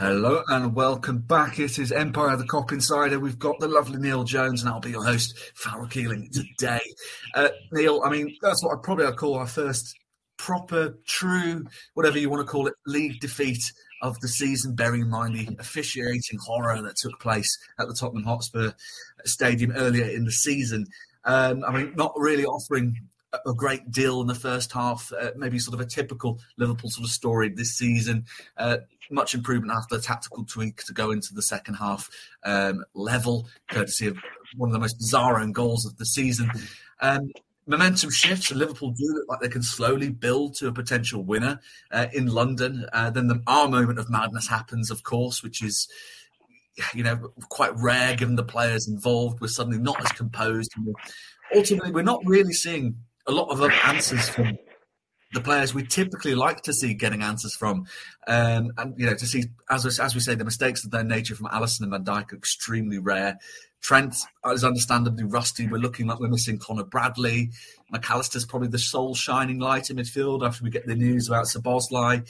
Hello and welcome back. It is Empire the Kop Insider. We've got the lovely Neil Jones, and I'll be your host, Farrell Keeling, today. Uh, Neil, I mean, that's what I probably I'd call our first proper, true, whatever you want to call it, league defeat of the season, bearing in mind the officiating horror that took place at the Tottenham Hotspur Stadium earlier in the season. Um, I mean, not really offering a great deal in the first half. Uh, maybe sort of a typical Liverpool sort of story this season. Uh, much improvement after the tactical tweak to go into the second half um, level, courtesy of one of the most bizarre own goals of the season. Um, momentum shifts, and Liverpool do look like they can slowly build to a potential winner uh, in London. Uh, then the, our moment of madness happens, of course, which is you know quite rare given the players involved. We're suddenly not as composed. Ultimately, we're not really seeing a lot of answers from the players we typically like to see getting answers from. Um, and, you know, to see, as, as we say, the mistakes of their nature from Alisson and Van Dijk are extremely rare. Trent is understandably rusty. We're looking like we're missing Conor Bradley. Mac Allister's probably the sole shining light in midfield after we get the news about Szoboszlai.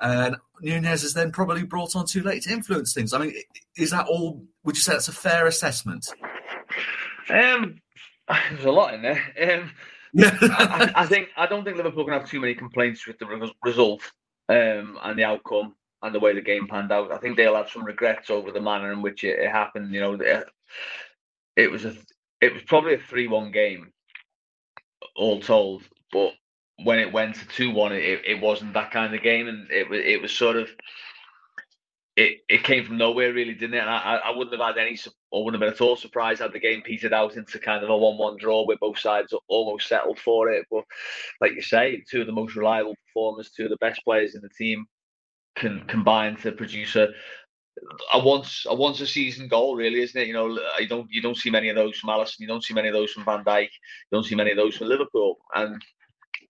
And Nunez is then probably brought on too late to influence things. I mean, is that all? Would you say that's a fair assessment? Um, there's a lot in there. Um, I, I, think I don't think Liverpool can have too many complaints with the result um, and the outcome and the way the game panned out. I think they'll have some regrets over the manner in which it, it happened. You know, it was a it was probably a three-one game, all told. But when it went to two-one, it, it wasn't that kind of game, and it was it was sort of it, it came from nowhere, really, didn't it? And I, I wouldn't have had any, or wouldn't have been at all surprised had the game petered out into kind of a one-one draw where both sides almost settled for it. But like you say, two of the most reliable performers, two of the best players in the team, can combine to produce a a once a once a season goal, really, isn't it? You know, you don't you don't see many of those from Alisson, you don't see many of those from Van Dijk, you don't see many of those from Liverpool, and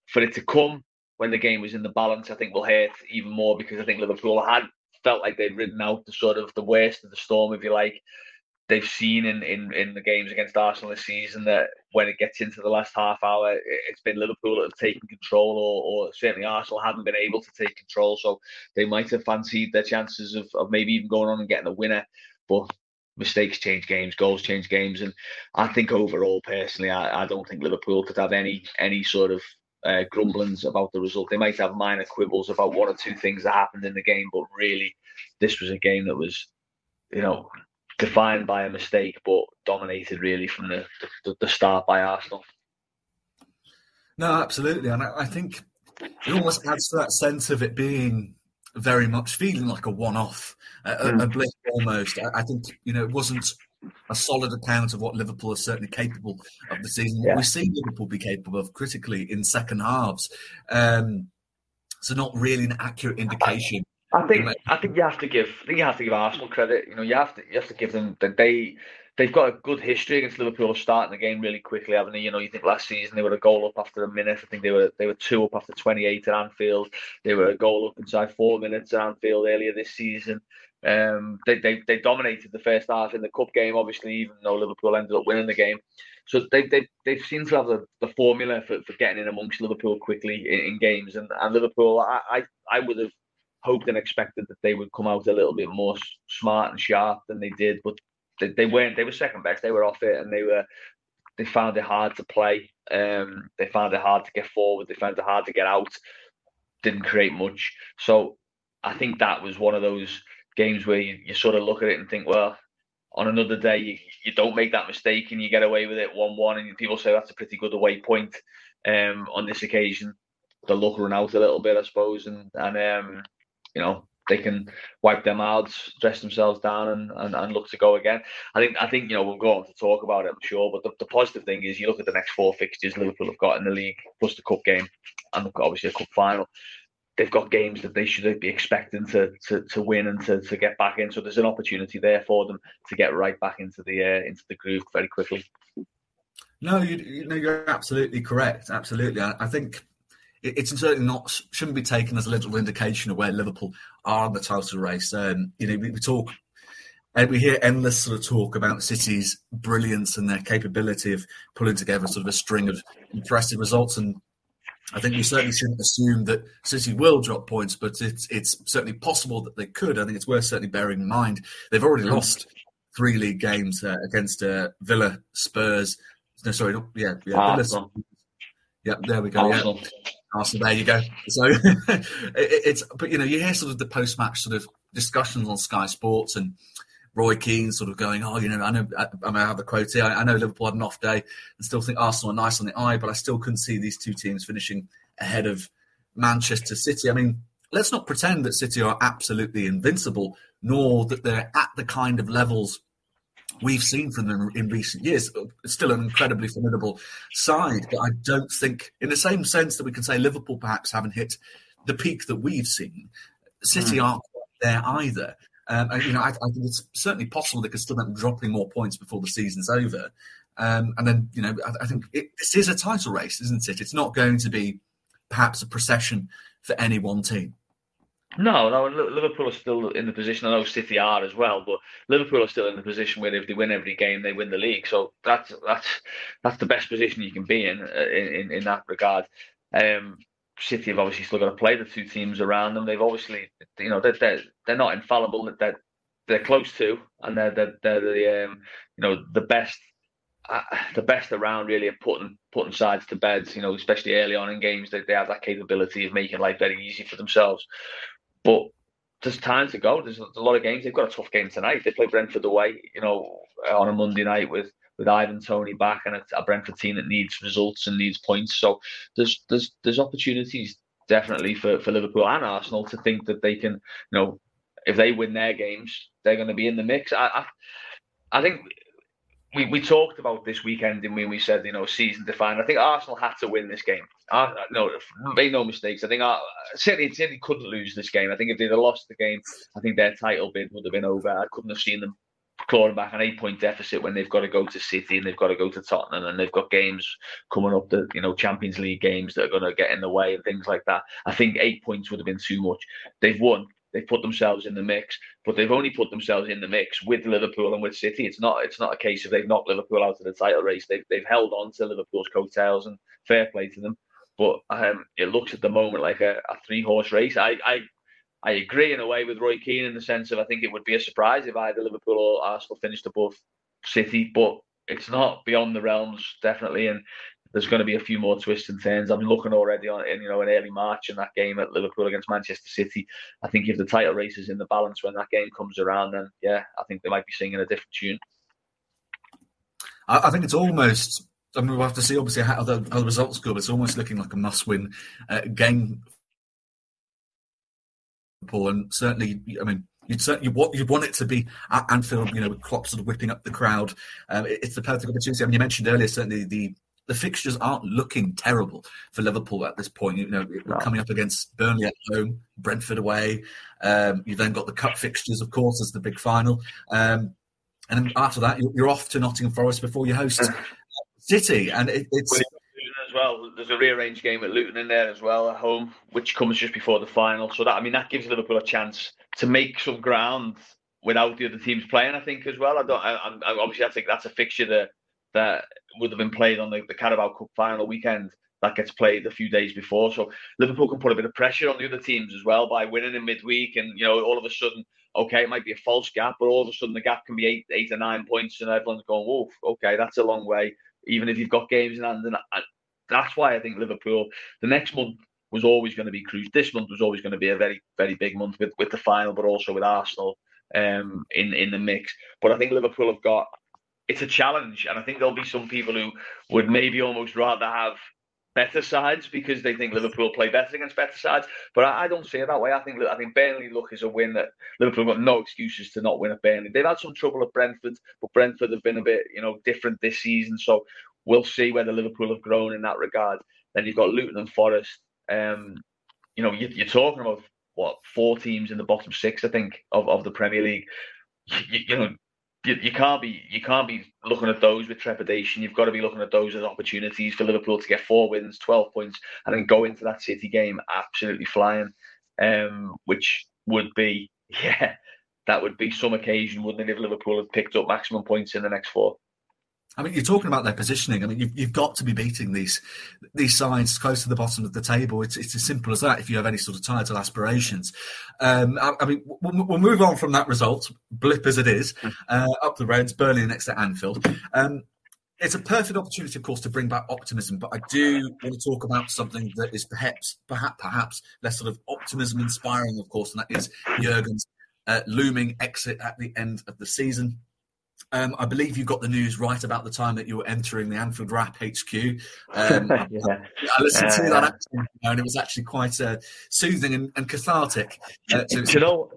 for it to come when the game was in the balance, I think will hurt even more because I think Liverpool had felt like they'd ridden out the sort of the worst of the storm, if you like. They've seen in, in, in the games against Arsenal this season that when it gets into the last half hour, it's been Liverpool that have taken control, or, or certainly Arsenal haven't been able to take control. So they might have fancied their chances of, of maybe even going on and getting a winner. But mistakes change games, goals change games, and I think overall, personally, I, I don't think Liverpool could have any any sort of uh, grumblings about the result. They might have minor quibbles about one or two things that happened in the game, but really, this was a game that was, you know, defined by a mistake, but dominated really from the the, the start by Arsenal. No, absolutely, and I, I think it almost adds to that sense of it being very much feeling like a one-off, a, mm. a blip almost. I, I, think you know it wasn't a solid account of what Liverpool are certainly capable of the season. Yeah. We've seen Liverpool be capable of critically in second halves. Um, so not really an accurate indication. I, I think I think you have to give I think you have to give Arsenal credit. You know, you have to you have to give them that they they've got a good history against Liverpool starting the game really quickly, haven't they? You know, you think last season they were a goal up after a minute. I think they were they were two up after 28 at Anfield. They were a goal up inside four minutes at Anfield earlier this season. Um, they, they they dominated the first half in the cup game, obviously, even though Liverpool ended up winning the game. So they they they seem to have the, the formula for, for getting in amongst Liverpool quickly in, in games. And, and Liverpool, I, I I would have hoped and expected that they would come out a little bit more smart and sharp than they did, but they, they weren't. They were second best. They were off it, and they were they found it hard to play. Um, they found it hard to get forward. They found it hard to get out. Didn't create much. So I think that was one of those games where you, you sort of look at it and think, well, on another day you, you don't make that mistake and you get away with it one one, and people say that's a pretty good away point. Um, on this occasion, the luck run out a little bit, I suppose, and and um, you know they can wipe their mouths, dress themselves down, and, and, and look to go again. I think I think you know we'll go on to talk about it, I'm sure. But the, the positive thing is you look at the next four fixtures Liverpool have got in the league, plus the cup game, and obviously a cup final they've got games that they should be expecting to to, to win and to, to get back in. So there's an opportunity there for them to get right back into the uh, into the groove very quickly. No, you, you know you're absolutely correct. Absolutely, I, I think it's certainly not shouldn't be taken as a little indication of where Liverpool are in the title race. Um, you know, we, we talk and we hear endless sort of talk about City's brilliance and their capability of pulling together sort of a string of impressive results and I think we certainly shouldn't assume that City will drop points, but it's it's certainly possible that they could. I think it's worth certainly bearing in mind they've already mm. lost three league games uh, against uh, Villa, Spurs. No, sorry, not, yeah, yeah, Villa, yeah, there we go. Arsenal. Yeah. Arsenal, there you go. So it, it's, but you know, you hear sort of the post match sort of discussions on Sky Sports and Roy Keane sort of going, oh, you know, I know, I, I, I have the quote here. I, I know Liverpool had an off day and still think Arsenal are nice on the eye, but I still couldn't see these two teams finishing ahead of Manchester City. I mean, let's not pretend that City are absolutely invincible, nor that they're at the kind of levels we've seen from them in recent years. It's still an incredibly formidable side, but I don't think, in the same sense that we can say Liverpool perhaps haven't hit the peak that we've seen, City mm. aren't there either. Um, you know, I, I, think it's certainly possible they could still end up dropping more points before the season's over. Um, and then, you know, I, I think it, this is a title race, isn't it? It's not going to be perhaps a procession for any one team. No, no, Liverpool are still in the position. I know City are as well, but Liverpool are still in the position where if they win every game, they win the league. So that's that's that's the best position you can be in uh, in, in that regard. Um, City have obviously still got to play the two teams around them. They've obviously, you know, they're they're, they're not infallible. They're they're close to, and they're they're, they're the um, you know the best uh, the best around really at putting putting sides to beds. You know, especially early on in games, they, they have that capability of making life very easy for themselves. But there's time to go. There's a lot of games. They've got a tough game tonight. They play Brentford away. You know, on a Monday night with with Ivan Toney back and a, a Brentford team that needs results and needs points. So there's there's there's opportunities definitely for, for Liverpool and Arsenal to think that they can, you know, if they win their games, they're going to be in the mix. I I, I think we, we talked about this weekend and when we said you know season defined. I think Arsenal had to win this game. No, made no mistakes. I think uh, certainly certainly couldn't lose this game. I think if they'd have lost the game, I think their title bid would have been over. I couldn't have seen them clawing back an eight point deficit when they've got to go to City and they've got to go to Tottenham and they've got games coming up that you know Champions League games that are going to get in the way and things like that. I think eight points would have been too much. They've won. They've put themselves in the mix, but they've only put themselves in the mix with Liverpool and with City. It's not it's not a case of they've knocked Liverpool out of the title race. They've they've held on to Liverpool's coattails and fair play to them. But um, it looks at the moment like a, a three horse race. I, I I agree in a way with Roy Keane in the sense of I think it would be a surprise if either Liverpool or Arsenal finished above City, but it's not beyond the realms definitely. And there's going to be a few more twists and turns. I'm looking already on in you know in early March in that game at Liverpool against Manchester City. I think if the title race is in the balance when that game comes around, then yeah, I think they might be singing a different tune. I, think it's almost. I mean, we'll have to see obviously how the, how the results go. But it's almost looking like a must-win uh, game. And certainly, I mean, You'd certainly want you want it to be at Anfield, you know, with Klopp sort of whipping up the crowd. Um, it's the perfect opportunity. I mean, you mentioned earlier certainly the the fixtures aren't looking terrible for Liverpool at this point. You know, we're coming up against Burnley at home, Brentford away. Um, you've then got the cup fixtures, of course, as the big final. Um, and after that, you're off to Nottingham Forest before you host City. And it, it's. Well, there's a rearranged game at Luton in there as well at home, which comes just before the final. So that I mean, that gives Liverpool a chance to make some ground without the other teams playing. I think as well. I don't. I, I, obviously, I think that's a fixture that that would have been played on the, the Carabao Cup final weekend that gets played a few days before. So Liverpool can put a bit of pressure on the other teams as well by winning in midweek, and you know all of a sudden, okay, it might be a false gap, but all of a sudden the gap can be eight, eight or nine points, and everyone's going, "Whoa, okay, that's a long way." Even if you've got games in hand, and that's why I think Liverpool the next month was always going to be cruise. This month was always going to be a very, very big month with, with the final, but also with Arsenal um, in in the mix. But I think Liverpool have got it's a challenge, and I think there'll be some people who would maybe almost rather have better sides because they think Liverpool play better against better sides. But I, I, don't see it that way. I think I think Burnley look is a win that Liverpool got no excuses to not win at Burnley. They've had some trouble at Brentford, but Brentford have been a bit you know different this season. So we'll see whether Liverpool have grown in that regard. Then you've got Luton and Forest. Um, you know, you, are talking about what four teams in the bottom six, I think, of, of the Premier League. You, you know, you, you can't be you can't be looking at those with trepidation. You've got to be looking at those as opportunities for Liverpool to get four wins, twelve points, and then go into that City game absolutely flying. Um, which would be yeah, that would be some occasion, wouldn't it, if Liverpool had picked up maximum points in the next four? I mean, you're talking about their positioning. I mean, you've, you've got to be beating these these sides close to the bottom of the table. It's, it's as simple as that. If you have any sort of title aspirations, um, I, I, mean, we'll, we'll, move on from that result, blip as it is, hmm. uh, up the roads, Burnley next to Anfield. Um, it's a perfect opportunity, of course, to bring back optimism. But I do want to talk about something that is perhaps, perhaps, perhaps less sort of optimism inspiring, of course, and that is Jurgen's uh, looming exit at the end of the season. Um, I believe you got the news right about the time that you were entering the Anfield Wrap HQ. Um, yeah. I listened to that actually, and it was actually quite uh, soothing and, and cathartic. Uh, so you know,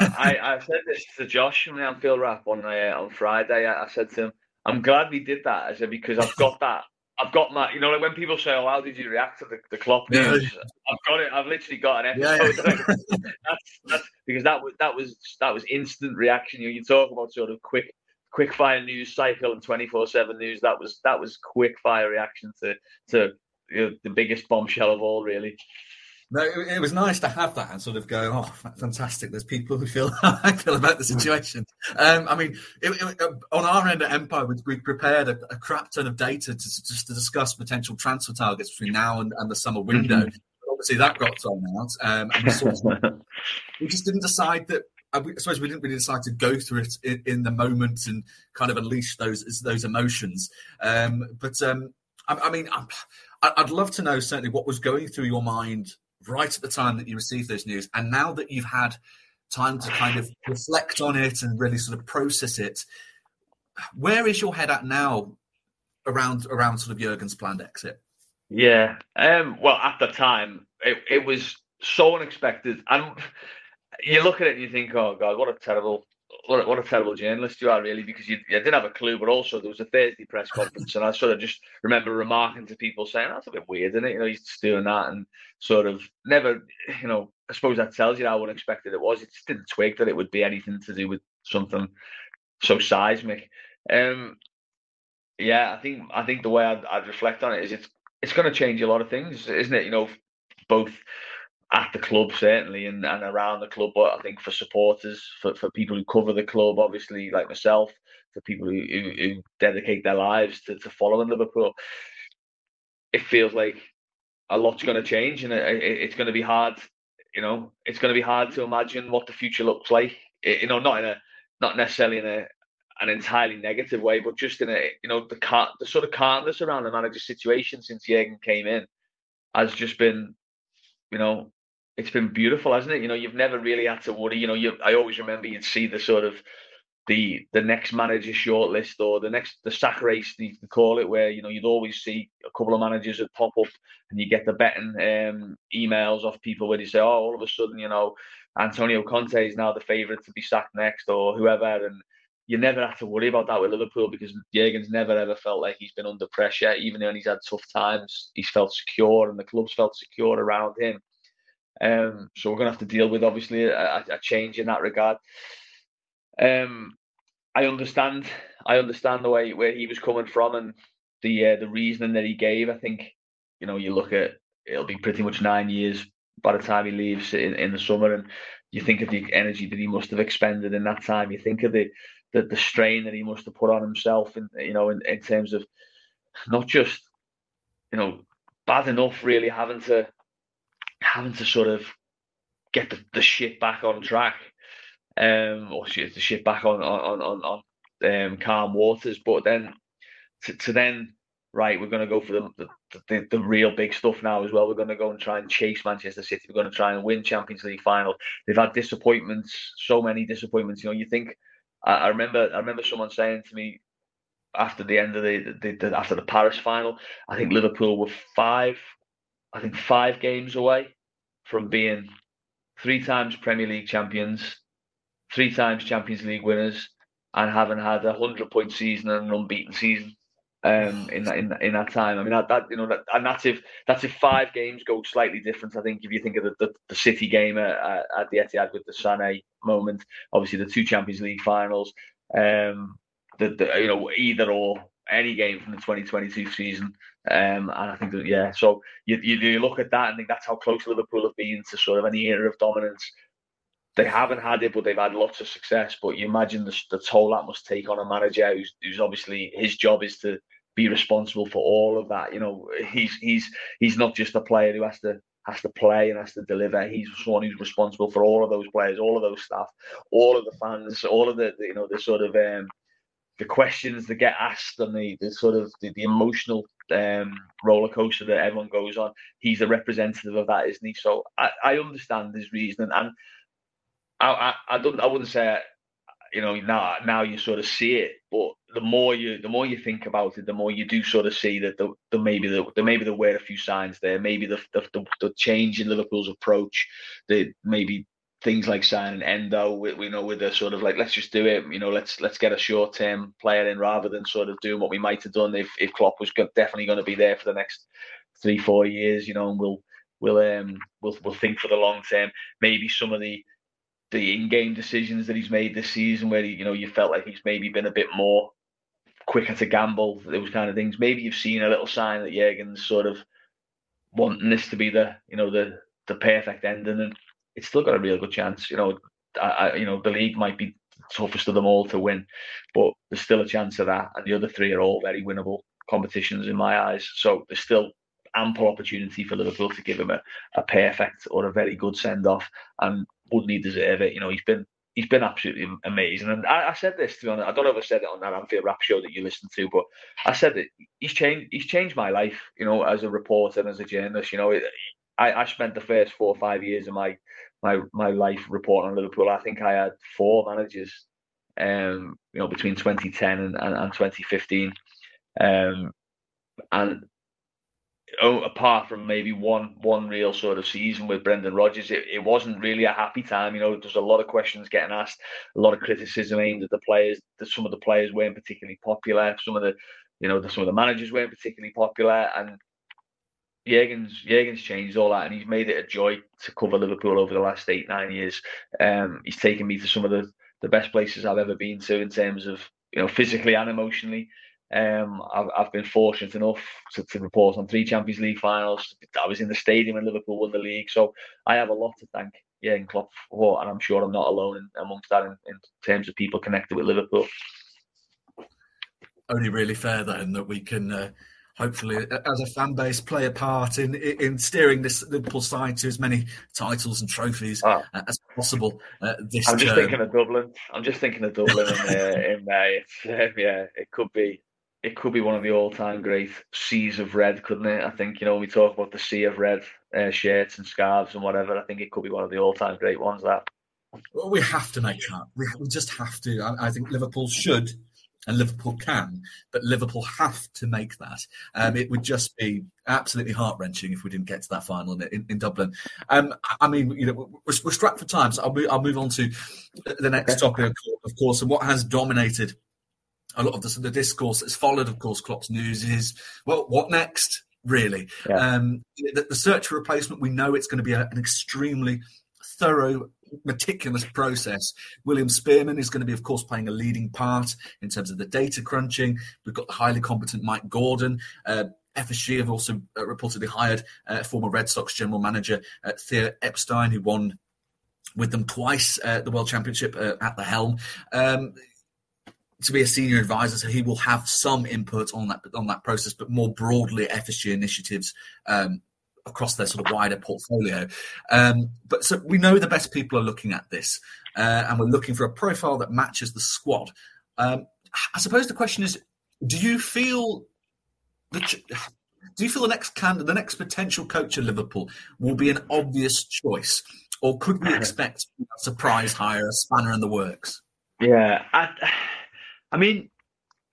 I, I, said this to Josh from the Anfield Wrap on uh, on Friday. I, I, said to him, "I'm glad we did that," I said because I've got that. I've got my, you know, like when people say, "Oh, how did you react to the, the Klopp news?" Yeah. I've got it. I've literally got an episode. Yeah, yeah. that's, that's because that was that was that was instant reaction. You know, you talk about sort of quick quick fire news cycle and 24 7 news that was that was quick fire reaction to to you know, the biggest bombshell of all really no, it, was nice to have that and sort of go, oh, fantastic. There's people who feel how I feel about the situation. Um, I mean, it, it, on our end at Empire, we, we prepared a, a, crap ton of data to just to discuss potential transfer targets between now and, and the summer window. Mm-hmm. Obviously, that got thrown out. Um, and we, sort of, we just didn't decide that I suppose we didn't really decide to go through it in, in the moment and kind of unleash those those emotions. Um, but um, I, I, mean, I, would love to know certainly what was going through your mind right at the time that you received those news, and now that you've had time to kind of reflect on it and really sort of process it. Where is your head at now around around sort of Jurgen's planned exit? Yeah, um, well, at the time, it, it was so unexpected, and you look at it and you think, oh god, what a terrible, what a, what a terrible journalist you are, really, because you, you, didn't have a clue. But also, there was a Thursday press conference, and I sort of just remember remarking to people saying, "That's a bit weird, isn't it?" You know, he's doing that, and sort of never, you know, I suppose that tells you how unexpected it was. It just didn't twig that it would be anything to do with something so seismic. Um, yeah, I think I think the way I'd, I'd reflect on it is it's it's going to change a lot of things, isn't it? You know, both at the club certainly and, and around the club but i think for supporters for, for people who cover the club obviously like myself for people who, who, who dedicate their lives to, to following liverpool it feels like a lot's going to change and it, it, it's going to be hard you know it's going to be hard to imagine what the future looks like it, you know not in a not necessarily in a an entirely negative way but just in a you know the car the sort of calmness around the manager situation since Jurgen came in has just been you know it's been beautiful, hasn't it? You know, you've never really had to worry. You know, you I always remember you'd see the sort of the the next manager shortlist or the next the sack race they call it, where you know you'd always see a couple of managers that pop up and you get the betting um, emails off people where they say, oh, all of a sudden, you know, Antonio Conte is now the favourite to be sacked next or whoever, and you never have to worry about that with Liverpool because Jurgen's never ever felt like he's been under pressure, even when he's had tough times. He's felt secure, and the club's felt secure around him. Um, so we're going to have to deal with obviously a, a change in that regard. Um, I understand. I understand the way where he was coming from and the uh, the reasoning that he gave. I think you know you look at it'll be pretty much nine years by the time he leaves in, in the summer, and you think of the energy that he must have expended in that time. You think of the the, the strain that he must have put on himself, in you know, in, in terms of not just you know bad enough really having to having to sort of get the, the shit back on track, um, or the shit back on on on, on um, calm waters. But then to, to then right, we're going to go for the, the, the the real big stuff now as well. We're going to go and try and chase Manchester City. We're going to try and win Champions League final. They've had disappointments, so many disappointments. You know, you think. I, I remember, I remember someone saying to me after the end of the, the, the after the Paris final, I think Liverpool were five I think, five games away from being three times Premier League champions, three times Champions League winners, and having had a hundred point season and an unbeaten season um, in that in, in that time. I mean that, that you know that, and that's if that's if five games go slightly different. I think if you think of the, the, the City game at, at the Etihad with the Sané moment, obviously the two Champions League finals, um, the, the you know either or any game from the 2022 season. Um, and I think that, yeah, so you, you, you look at that and think that's how close Liverpool have been to sort of an era of dominance. they haven't had it, but they've had lots of success. But you imagine the, the toll that must take on a manager who's, who's obviously his job is to be responsible for all of that. You know, he's he's he's not just a player who has to has to play and has to deliver. He's someone who's responsible for all of those players, all of those staff, all of the fans, all of the you know the sort of um, the questions that get asked and the, the sort of the, the emotional um, roller coaster that everyone goes on. He's a representative of that, isn't he? So I, I understand his reasoning, and I, I, I don't I wouldn't say you know now now you sort of see it, but the more you the more you think about it, the more you do sort of see that the, the maybe the, the maybe there were a few signs there, maybe the, the the, change in Liverpool's approach, the maybe things like signing Endo, we, we know with the sort of like let's just do it, you know, let's let's get a short term player in rather than sort of doing what we might have done if if Klopp was definitely going to be there for the next three four years, you know, and we'll we'll um we'll we'll think for the long term. Maybe some of the the in-game decisions that he's made this season, where he, you know you felt like he's maybe been a bit more quicker to gamble, those kind of things. Maybe you've seen a little sign that Jurgen's sort of wanting this to be the you know the the perfect ending, and it's still got a real good chance. You know, I, I, you know the league might be toughest of them all to win, but there's still a chance of that, and the other three are all very winnable competitions in my eyes. So there's still ample opportunity for Liverpool to give him a, a perfect or a very good send off, and wouldn't he deserve it? You know, he's been he's been absolutely amazing. And I, I said this to be honest, I don't know if I said it on that Anfield Wrap show that you listened to, but I said that he's changed he's changed my life. You know, as a reporter and as a journalist. You know, it, I, I spent the first four or five years of my my my life report on Liverpool. I think I had four managers, um, you know, between 2010 and, and, and 2015. Um, and oh, apart from maybe one one real sort of season with Brendan Rodgers, it, it wasn't really a happy time. You know, there's a lot of questions getting asked, a lot of criticism aimed at the players. That some of the players weren't particularly popular. Some of the, you know, the, some of the managers weren't particularly popular, and Jurgen's Jurgen's changed all that, and he's made it a joy to cover Liverpool over the last eight nine years. Um, he's taken me to some of the the best places I've ever been to in terms of you know physically and emotionally. Um, I've, I've been fortunate enough to, to report on three Champions League finals. I was in the stadium when Liverpool won the league, so I have a lot to thank Jurgen Klopp for, and I'm sure I'm not alone in, amongst that in, in terms of people connected with Liverpool. Only really fair then that we can. Uh hopefully, as a fan base, play a part in in steering this Liverpool side to as many titles and trophies oh. as possible. Uh, this I'm just term. thinking of Dublin. I'm just thinking of Dublin in, uh, in May. Uh, yeah, it could be it could be one of the all-time great seas of red, couldn't it? I think you know we talk about the sea of red uh, shirts and scarves and whatever. I think it could be one of the all-time great ones. That well, we have to make that. We, we just have to. I, I, think Liverpool should, and Liverpool can, but Liverpool have to make that. Um, it would just be absolutely heart wrenching if we didn't get to that final in, in, in Dublin. Um, I mean, you know, we're, we're strapped for time, so I'll move, I'll move on to the next topic, of course, and what has dominated a lot of the, the discourse that's followed, of course, Klopp's news is, well, what next? Really, yeah. um, the, the, search for replacement. We know it's going to be a, an extremely thorough, meticulous process. William Spearman is going to be, of course, playing a leading part in terms of the data crunching. We've got the highly competent Mike Gordon. Uh, FSG have also uh, reportedly hired uh, former Red Sox general manager uh, Theo Epstein, who won with them twice uh, the World Championship uh, at the helm. Um, to be a senior advisor, so he will have some input on that on that process, but more broadly, FSG initiatives um, across their sort of wider portfolio. Um, but so we know the best people are looking at this, uh, and we're looking for a profile that matches the squad. Um, I suppose the question is, do you feel that? Do you feel the next candidate, the next potential coach of Liverpool, will be an obvious choice, or could we expect a surprise hire, a spanner in the works? Yeah, I, I mean,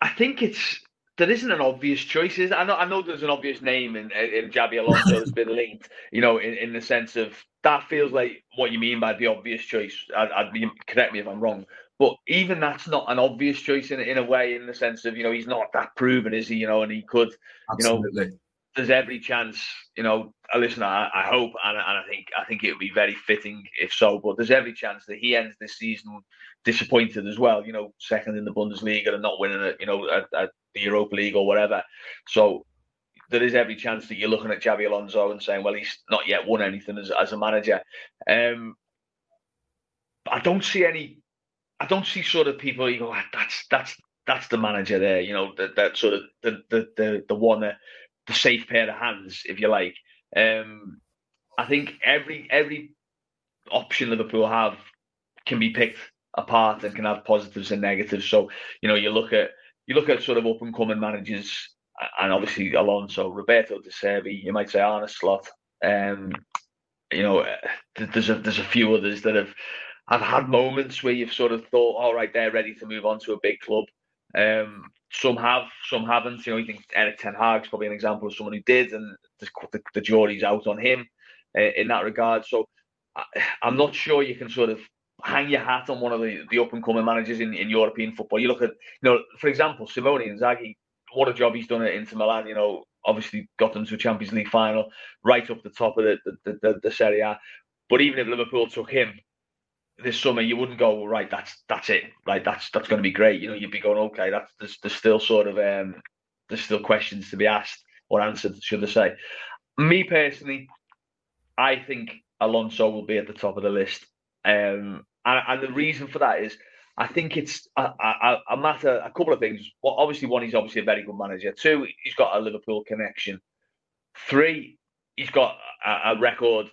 I think it's there isn't an obvious choice. Is I know I know there's an obvious name in, in Xabi Alonso has been linked. You know, in, in the sense of that feels like what you mean by the obvious choice. I'd be correct me if I'm wrong, but even that's not an obvious choice in in a way. In the sense of you know he's not that proven, is he? You know, and he could, Absolutely. you know, there's every chance, you know. Listen, I, I hope and, and I think I think it would be very fitting if so. But there's every chance that he ends this season disappointed as well. You know, second in the Bundesliga and not winning it. You know, the Europa League or whatever. So there is every chance that you're looking at mm. Alonso and saying, well, he's not yet won anything as, as a manager. Um, I don't see any. I don't see sort of people. You go, ah, that's that's that's the manager there. You know, that that sort of the the the the one that the safe pair of hands, if you like. Um, I think every every option Liverpool have can be picked apart and can have positives and negatives. So you know, you look at you look at sort of up and coming managers, and obviously Alonso, Roberto De Zerbi, you might say Arne Slot. Um, you know, there's a there's a few others that have have had moments where you've sort of thought, all right, they're ready to move on to a big club. Um, some have, some haven't. You know, you think Erik Ten Hag's probably an example of someone who did, and the, the, the jury's out on him uh, in that regard. So I, I'm not sure you can sort of hang your hat on one of the, the up and coming managers in, in European football. You look at, you know, for example, Simone Inzaghi, what a job he's done at Inter Milan. You know, obviously got them to a Champions League final, right up the top of the the, the, the Serie A. But even if Liverpool took him this summer, you wouldn't go right. That's that's it. Right, that's that's going to be great. You know, you'd be going okay. That's there's, there's still sort of um, there's still questions to be asked or answered, should I say? Me personally, I think Alonso will be at the top of the list. Um, and, and the reason for that is I think it's a, a, a, matter, a couple of things. Well, obviously, one, he's obviously a very good manager. Two, he's got a Liverpool connection. Three, he's got a, a record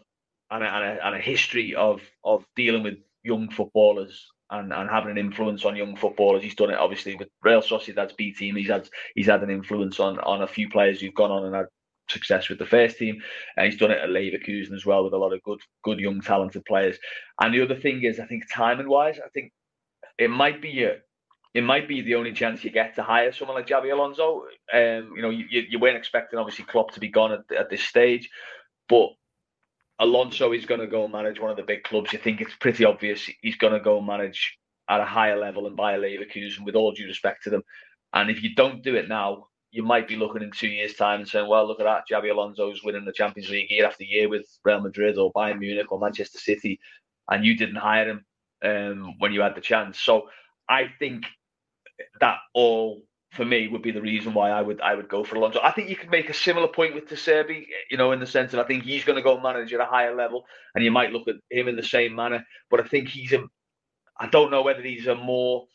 and, and, and a, history of of dealing with young footballers and, and having an influence on young footballers. He's done it obviously with Real Sociedad's B team. He's had he's had an influence on on a few players who've gone on and had success with the first team. And he's done it at Leverkusen as well with a lot of good, good young, talented players. And the other thing is, I think timing wise, I think it might be a, it might be the only chance you get to hire someone like Xabi Alonso. Um, you know, you, you weren't expecting obviously Klopp to be gone at, at this stage, but Alonso is going to go and manage one of the big clubs. You think it's pretty obvious he's going to go and manage at a higher level and Bayer Leverkusen with all due respect to them. And if you don't do it now, you might be looking in two years' time and saying, well, look at that, Xabi Alonso's winning the Champions League year after year with Real Madrid or Bayern Munich or Manchester City, and you didn't hire him um, when you had the chance. So I think that all for me would be the reason why I would I would go for Alonso. I think you could make a similar point with De you know, in the sense that I think he's going to go manage at a higher level, and you might look at him in the same manner. But I think he's a, I don't know whether he's a more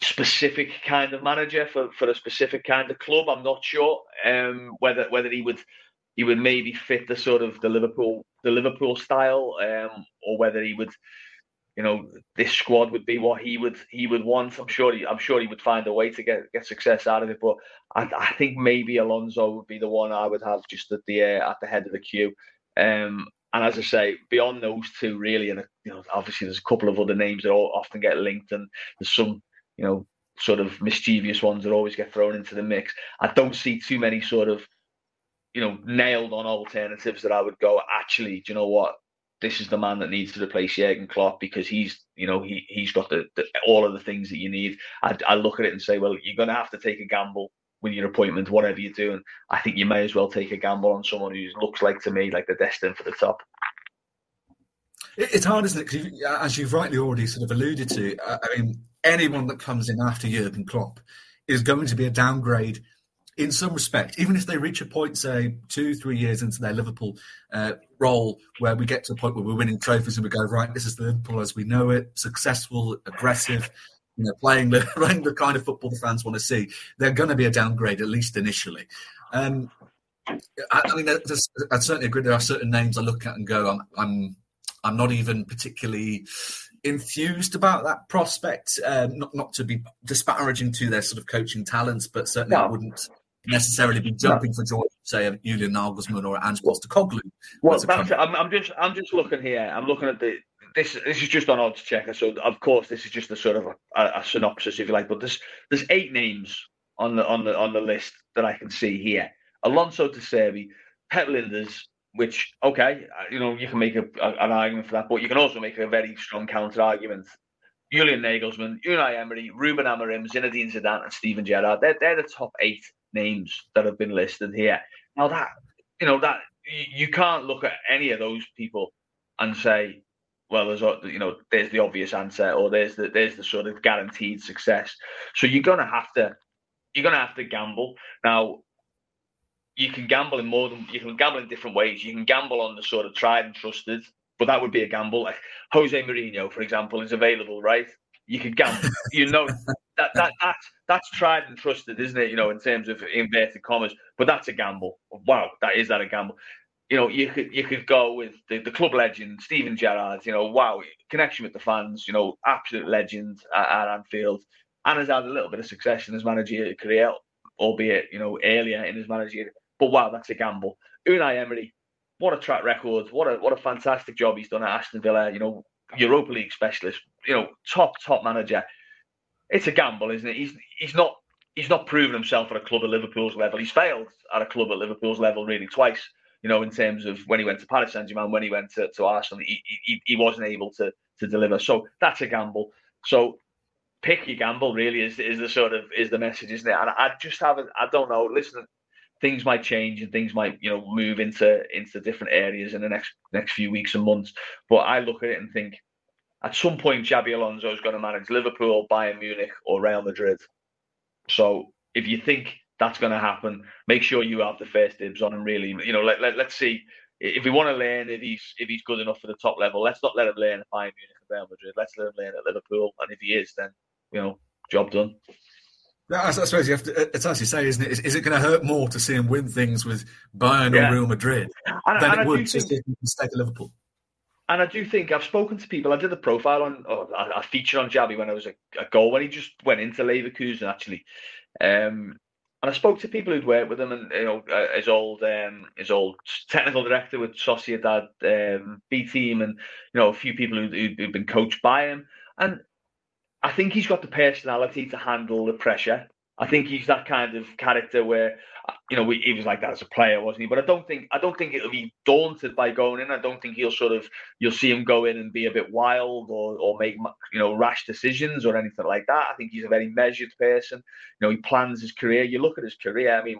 specific kind of manager for, for a specific kind of club. I'm not sure um, whether whether he would he would maybe fit the sort of the Liverpool the Liverpool style, um, or whether he would, you know, this squad would be what he would he would want. I'm sure he I'm sure he would find a way to get get success out of it. But I, I think maybe Alonso would be the one I would have just at the uh, at the head of the queue. Um, and as I say, beyond those two, really, and you know, obviously there's a couple of other names that often get linked, and there's some you know, sort of mischievous ones that always get thrown into the mix. I don't see too many sort of, you know, nailed on alternatives that I would go, actually, do you know what? This is the man that needs to replace Jurgen Klopp because he's, you know, he he's got the, the all of the things that you need. I, I look at it and say, well, you're going to have to take a gamble with your appointment, whatever you're doing. I think you may as well take a gamble on someone who looks like to me like they're destined for the top. It's hard, isn't it? Because as you've rightly already sort of alluded to, I mean, anyone that comes in after Jurgen Klopp is going to be a downgrade in some respect, even if they reach a point, say two, three years into their Liverpool uh, role, where we get to the point where we're winning trophies and we go, right, this is the Liverpool as we know it, successful, aggressive, you know, playing the playing the kind of football the fans want to see. They're going to be a downgrade at least initially. Um, I, I, mean, I certainly agree. There are certain names I look at and go, I'm, I'm, I'm not even particularly enthused about that prospect. Um, not not to be disparaging to their sort of coaching talents, but certainly no. I wouldn't necessarily be jumping no. for joy, say, of Julian Nagelsmann or Ange Postecoglou. Well, I'm, I'm, just I'm just looking here. I'm looking at the this. This is just on Oddschecker, so of course this is just a sort of a, a synopsis, if you like. But there's there's eight names on the on the on the list that I can see here: Alonso De Zerbi, Pep Lijnders, which okay, uh, you know you can make a, a, an argument for that, but you can also make a very strong counter argument. Julian Nagelsmann, Unai Emery, Ruben Amorim, Zinedine Zidane, and Steven Gerrard. They're, they're the top eight names that have been listed here. Now that you know that you can't look at any of those people and say, well, there's you know there's the obvious answer or there's the there's the sort of guaranteed success. So you're gonna have to you're gonna have to gamble. Now you can gamble in more than you can gamble in different ways. You can gamble on the sort of tried and trusted but that would be a gamble. Like Jose Mourinho, for example, is available, right? You could gamble. you know that that that's that's tried and trusted, isn't it? You know, in terms of inverted commas, but that's a gamble. Wow, that is that a gamble. You know, you could you could go with the, the club legend Steven Gerrard. You know, wow, connection with the fans. You know, absolute legend at, at Anfield, and has had a little bit of success in his managerial career, albeit you know earlier in his managerial. But wow, that's a gamble. Unai Emery, what a track record! What a what a fantastic job he's done at Aston Villa. You know, Europa League specialist. You know, top top manager. It's a gamble, isn't it? He's he's not he's not proven himself at a club at Liverpool's level. He's failed at a club at Liverpool's level really twice. You know, in terms of when he went to Paris Saint Germain, when he went to, to Arsenal, he, he he wasn't able to to deliver. So that's a gamble. So pick your gamble really is is the sort of is the message, isn't it? And I just haven't I don't know. Listen, things might change and things might you know move into into different areas in the next next few weeks and months. But I look at it and think at some point Xabi Alonso is going to manage Liverpool, Bayern Munich, or Real Madrid. So if you think that's going to happen, make sure you have the first dibs on him. Really, you know, let, let let's see if we want to learn if he's if he's good enough for the top level. Let's not let him learn at Bayern Munich and Real Madrid. Let's let him learn at Liverpool, and if he is, then you know, job done. I, suppose you have to. Uh, it's as you say, isn't it? Is, is it going to hurt more to see him win things with Bayern yeah. or Real Madrid and, than and it would just think, mistake Liverpool? And I do think I've spoken to people. I did a profile on, or a feature on Xabi when I was a, a goal when he just went into Leverkusen actually. Um, and I spoke to people who'd worked with him, and you know, uh, his old um, his old technical director with Sociedad um, B team, and you know, a few people who, who'd been coached by him. And I think he's got the personality to handle the pressure. I think he's that kind of character where, uh, you know, he was like that as a player, wasn't he? But I don't think I don't think it'll be daunted by going in. I don't think he'll sort of you'll see him go in and be a bit wild or or make you know rash decisions or anything like that. I think he's a very measured person. You know, he plans his career. You look at his career. I mean,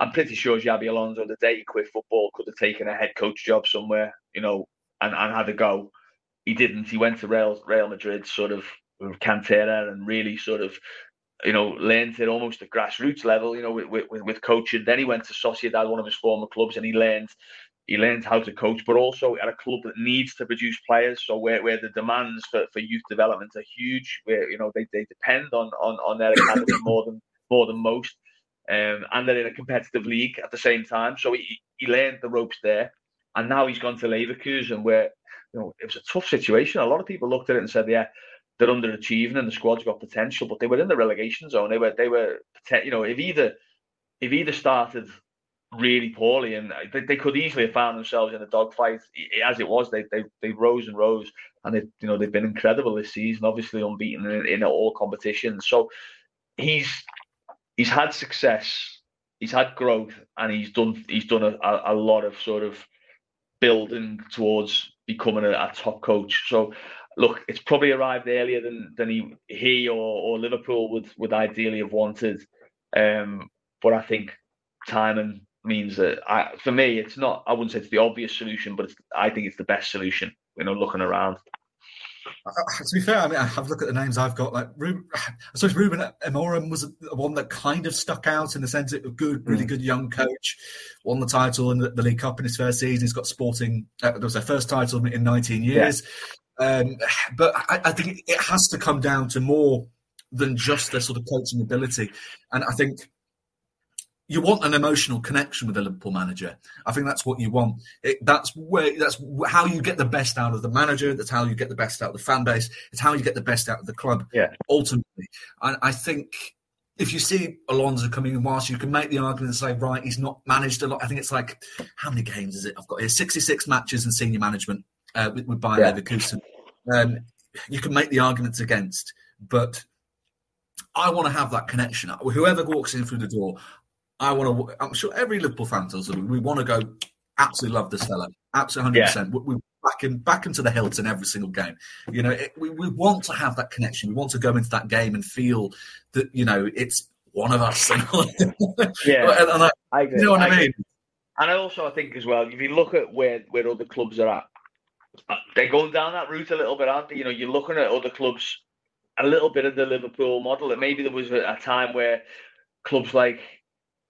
I'm pretty sure Xabi Alonso, the day he quit football, could have taken a head coach job somewhere. You know, and and had a go. He didn't. He went to Real Real Madrid, sort of with Cantera and really sort of you know, learned it almost at grassroots level, you know, with, with, with coaching. Then he went to Sociedad, one of his former clubs, and he learned he learned how to coach, but also at a club that needs to produce players. So where, where the demands for, for youth development are huge, where you know they, they depend on on, on their academy more than more than most. Um, and they're in a competitive league at the same time. So he, he learned the ropes there. And now he's gone to Leverkusen where you know it was a tough situation. A lot of people looked at it and said, Yeah, they're underachieving and the squad's got potential, but they were in the relegation zone. They were they were you know if either if either started really poorly and they, they could easily have found themselves in a dogfight as it was they, they they rose and rose and they you know they've been incredible this season obviously unbeaten in, in all competitions so he's he's had success he's had growth and he's done he's done a, a, lot of sort of building towards becoming a, a top coach so look, it's probably arrived earlier than than he he or, or Liverpool would would ideally have wanted. Um, but I think timing means that I, for me, it's not. I wouldn't say it's the obvious solution, but I think it's the best solution. You know, looking around. Uh, to be fair, I mean, I have looked at the names I've got. Like, I suppose Ruben Amorim was the one that kind of stuck out in the sense of a good, really mm. good young coach. Won the title in the, the, League Cup in his first season. He's got Sporting. Uh, that was their first title in 19 years. Yeah. Um, but I, I, think it has to come down to more than just their sort of coaching ability. And I think you want an emotional connection with a Liverpool manager. I think that's what you want. It, that's where that's how you get the best out of the manager. That's how you get the best out of the fan base. It's how you get the best out of the club. Yeah. Ultimately, and I think if you see Alonso coming in, whilst you can make the argument and say, right, he's not managed a lot. I think it's like how many games is it? I've got here sixty-six matches in senior management uh, with, with Bayern yeah. Leverkusen. Um, you can make the arguments against, but I want to have that connection. Whoever walks in through the door, I want to. I'm sure every Liverpool fan tells them we want to go. Absolutely love this fella. Absolutely, hundred percent. We back him back into the Hilton every single game. You know, it, we we want to have that connection. We want to go into that game and feel that you know it's one of us. yeah, and, and I, I agree. You know what I, I mean? And I also I think as well, if you look at where where other clubs are at, they're going down that route a little bit, aren't they? You know, you're looking at other clubs, a little bit of the Liverpool model. And maybe there was a, time where clubs like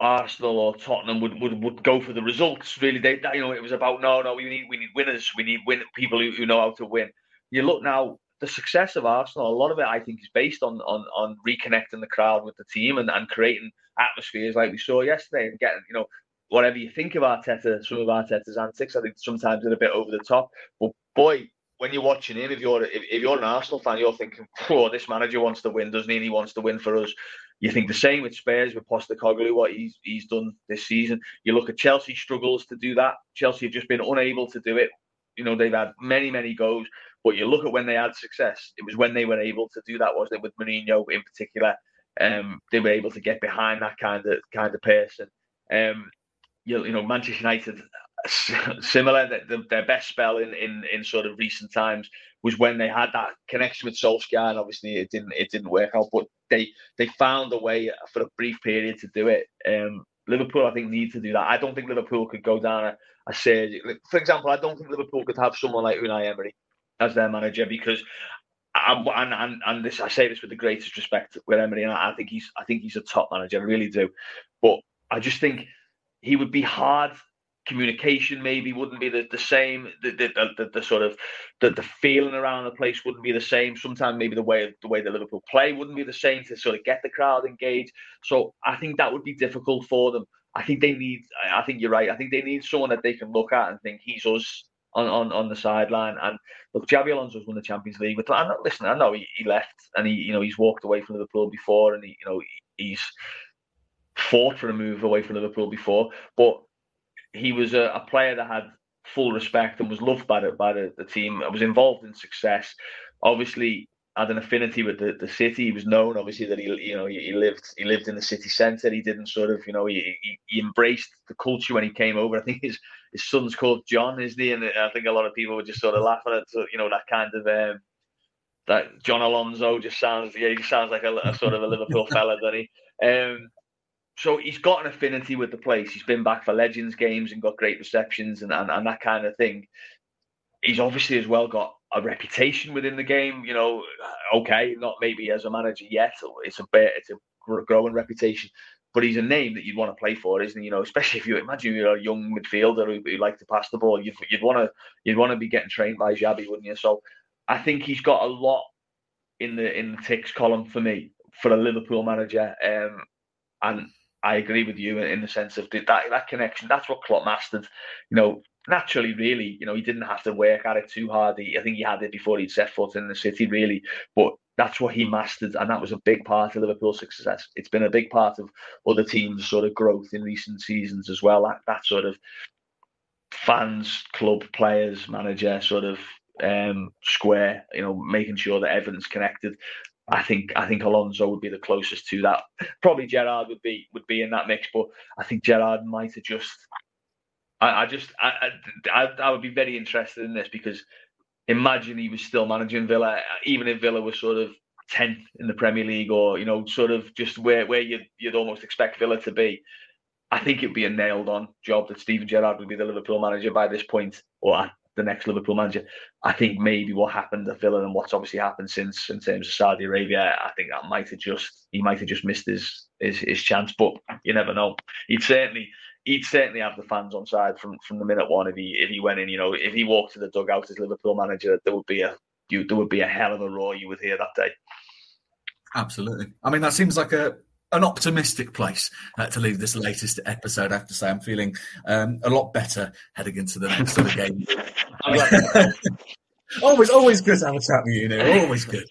Arsenal or Tottenham would, would, would go for the results. Really, they you know it was about no, no, we need we need winners, we need win people who, who know how to win. You look now, the success of Arsenal, a lot of it I think is based on on on reconnecting the crowd with the team and, and creating atmospheres like we saw yesterday and getting you know whatever you think of Arteta, some of Arteta's antics, I think sometimes they're a bit over the top. But boy, when you're watching him, if you're if, if you're an Arsenal fan, you're thinking, "Oh, this manager wants to win, doesn't he? And he wants to win for us." You think the same with Spurs with Postecoglou, what he's he's done this season. You look at Chelsea struggles to do that. Chelsea have just been unable to do it. You know they've had many many goes, but you look at when they had success, it was when they were able to do that, wasn't it? With Mourinho in particular, um, they were able to get behind that kind of kind of person. Um, you, know, Manchester United similar. The, their best spell in, in in sort of recent times was when they had that connection with Solskjaer, and obviously it didn't it didn't work out. But they they found a way for a brief period to do it. Um, Liverpool, I think, need to do that. I don't think Liverpool could go down a, a. For example, I don't think Liverpool could have someone like Unai Emery as their manager because. And, and and this I say this with the greatest respect with Emery, and I, I think he's I think he's a top manager, I really do. But I just think he would be hard communication maybe wouldn't be the, the same the, the, the, the sort of the, the feeling around the place wouldn't be the same. Sometimes maybe the way the way the liverpool play wouldn't be the same to sort of get the crowd engaged. So i think that would be difficult for them. I think they need i think you're right. I think they need someone that they can look at and think he's us on, on, on the sideline. And look Xabi Alonso's won the Champions League but I'm not listening I know he, he left and he you know he's walked away from Liverpool before and he you know he, he's fought for a move away from Liverpool before but he was a, a, player that had full respect and was loved by the by the, the team. Was involved in success. Obviously, had an affinity with the, the city. He was known, obviously, that he you know he, he lived he lived in the city centre. He didn't sort of you know he, he, he embraced the culture when he came over. I think his his son's called John, isn't he? And I think a lot of people were just sort of laughing at you know that kind of. Um, that John Alonso just sounds, yeah, he sounds like a, a sort of a Liverpool fella, doesn't he? Um, so he's got an affinity with the place. He's been back for Legends games and got great receptions and, and, and that kind of thing. He's obviously as well got a reputation within the game. You know, okay, not maybe as a manager yet. It's a bit, it's a growing reputation, but he's a name that you'd want to play for, isn't he? You know, especially if you imagine you're a young midfielder who, who like to pass the ball, you'd, you'd want to you'd want to be getting trained by Xabi, wouldn't you? So I think he's got a lot in the in the ticks column for me for a Liverpool manager. Um, and I agree with you in the sense of that that connection. That's what Klopp mastered. You know, naturally, really, you know, he didn't have to work at it too hard. He, I think he had it before he'd set foot in the city, really. But that's what he mastered, and that was a big part of Liverpool's success. It's been a big part of other teams' sort of growth in recent seasons as well. That that sort of fans, club, players, manager, sort of um, square. You know, making sure that everyone's connected. I think I think Alonso would be the closest to that. Probably Gerrard would be would be in that mix, but I think Gerrard might have just. I, I just I, I I would be very interested in this because imagine he was still managing Villa, even if Villa was sort of tenth in the Premier League, or you know, sort of just where where you'd you'd almost expect Villa to be. I think it'd be a nailed on job that Steven Gerrard would be the Liverpool manager by this point, or the next Liverpool manager. I think maybe what happened at Villa and what's obviously happened since in terms of Saudi Arabia, I think that might have just he might have just missed his his, his chance. But you never know. He'd certainly he'd certainly have the fans on side from from the minute one if he if he went in. You know, if he walked to the dugout as Liverpool manager, there would be a you, there would be a hell of a roar you would hear that day. Absolutely. I mean, that seems like a an optimistic place uh, to leave this latest episode. I have to say, I'm feeling um, a lot better heading into the next sort of game. always, always good to have a chat with you, Neil. Always good.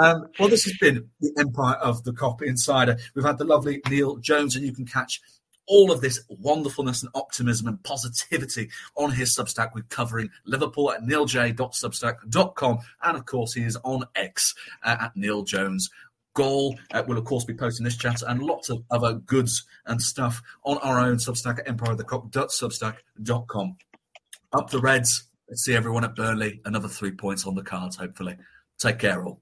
Um, well, this has been the Empire of the Kop Insider. We've had the lovely Neil Jones, and you can catch all of this wonderfulness and optimism and positivity on his Substack. We're covering Liverpool at neilj.substack.com. And of course, he is on X uh, at Neil Jones Goal. Uh, we'll, of course, be posting this chat and lots of other goods and stuff on our own Substack at empireofthekop.substack.com. Up the Reds. Let's see everyone at Burnley. Another three points on the cards, hopefully. Take care, all.